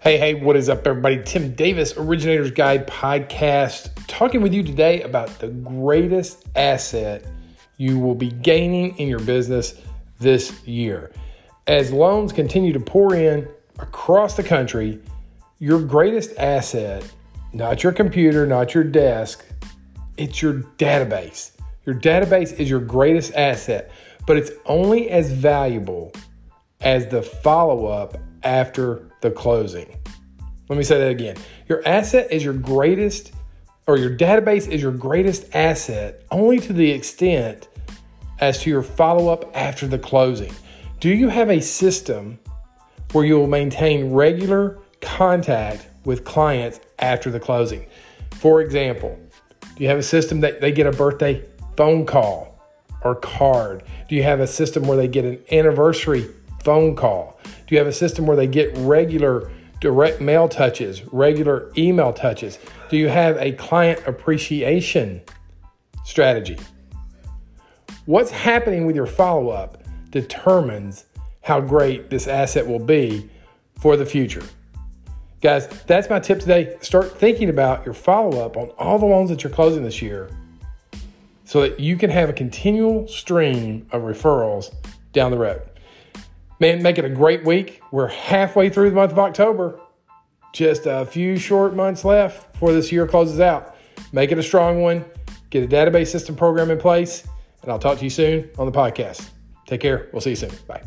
Hey, hey, what is up, everybody? Tim Davis, Originator's Guide podcast, talking with you today about the greatest asset you will be gaining in your business this year. As loans continue to pour in across the country, your greatest asset, not your computer, not your desk, it's your database. Your database is your greatest asset, but it's only as valuable as the follow up after the closing. Let me say that again. Your asset is your greatest, or your database is your greatest asset only to the extent as to your follow up after the closing. Do you have a system where you will maintain regular contact with clients after the closing? For example, do you have a system that they get a birthday phone call or card? Do you have a system where they get an anniversary phone call? Do you have a system where they get regular direct mail touches, regular email touches? Do you have a client appreciation strategy? What's happening with your follow up determines how great this asset will be for the future. Guys, that's my tip today. Start thinking about your follow up on all the loans that you're closing this year so that you can have a continual stream of referrals down the road. Man, make it a great week. We're halfway through the month of October. Just a few short months left before this year closes out. Make it a strong one. Get a database system program in place. And I'll talk to you soon on the podcast. Take care. We'll see you soon. Bye.